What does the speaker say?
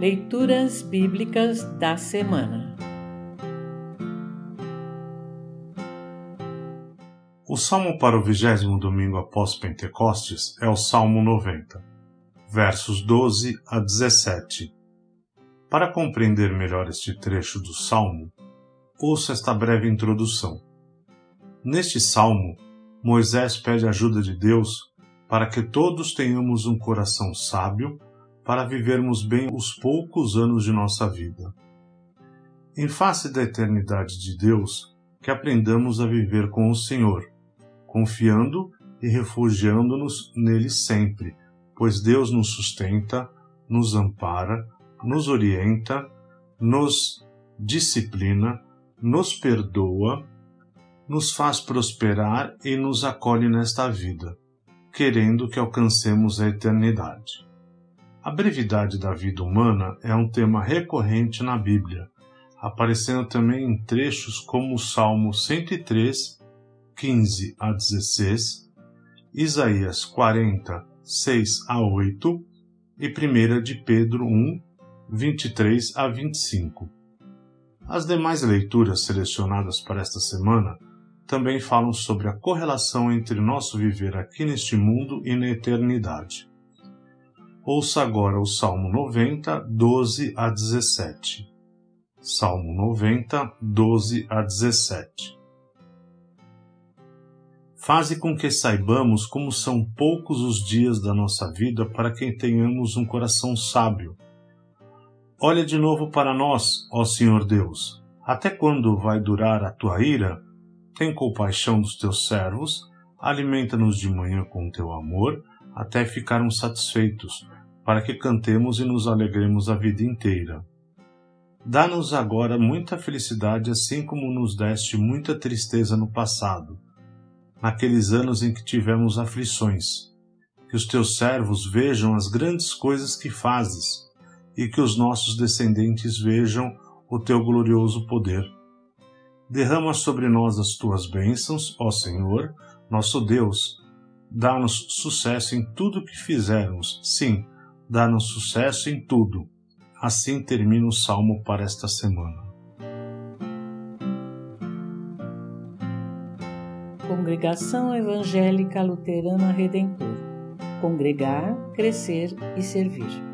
Leituras Bíblicas da Semana O salmo para o vigésimo domingo após Pentecostes é o Salmo 90, versos 12 a 17. Para compreender melhor este trecho do salmo, ouça esta breve introdução. Neste salmo, Moisés pede ajuda de Deus para que todos tenhamos um coração sábio para vivermos bem os poucos anos de nossa vida. Em face da eternidade de Deus, que aprendamos a viver com o Senhor, confiando e refugiando-nos nele sempre, pois Deus nos sustenta, nos ampara, nos orienta, nos disciplina, nos perdoa, nos faz prosperar e nos acolhe nesta vida, querendo que alcancemos a eternidade. A brevidade da vida humana é um tema recorrente na Bíblia, aparecendo também em trechos como o Salmo 103, 15 a 16, Isaías 40, 6 a 8 e 1 de Pedro 1, 23 a 25. As demais leituras selecionadas para esta semana também falam sobre a correlação entre nosso viver aqui neste mundo e na eternidade. Ouça agora o Salmo 90, 12 a 17. Salmo 90, 12 a 17. Faze com que saibamos como são poucos os dias da nossa vida para que tenhamos um coração sábio. Olha de novo para nós, ó Senhor Deus. Até quando vai durar a tua ira? Tem compaixão dos teus servos, alimenta-nos de manhã com o teu amor, até ficarmos satisfeitos para que cantemos e nos alegremos a vida inteira. Dá-nos agora muita felicidade, assim como nos deste muita tristeza no passado, naqueles anos em que tivemos aflições. Que os teus servos vejam as grandes coisas que fazes e que os nossos descendentes vejam o teu glorioso poder. Derrama sobre nós as tuas bênçãos, ó Senhor, nosso Deus. Dá-nos sucesso em tudo que fizermos, sim, dá-nos sucesso em tudo. Assim termina o salmo para esta semana. Congregação Evangélica Luterana Redentor Congregar, Crescer e Servir.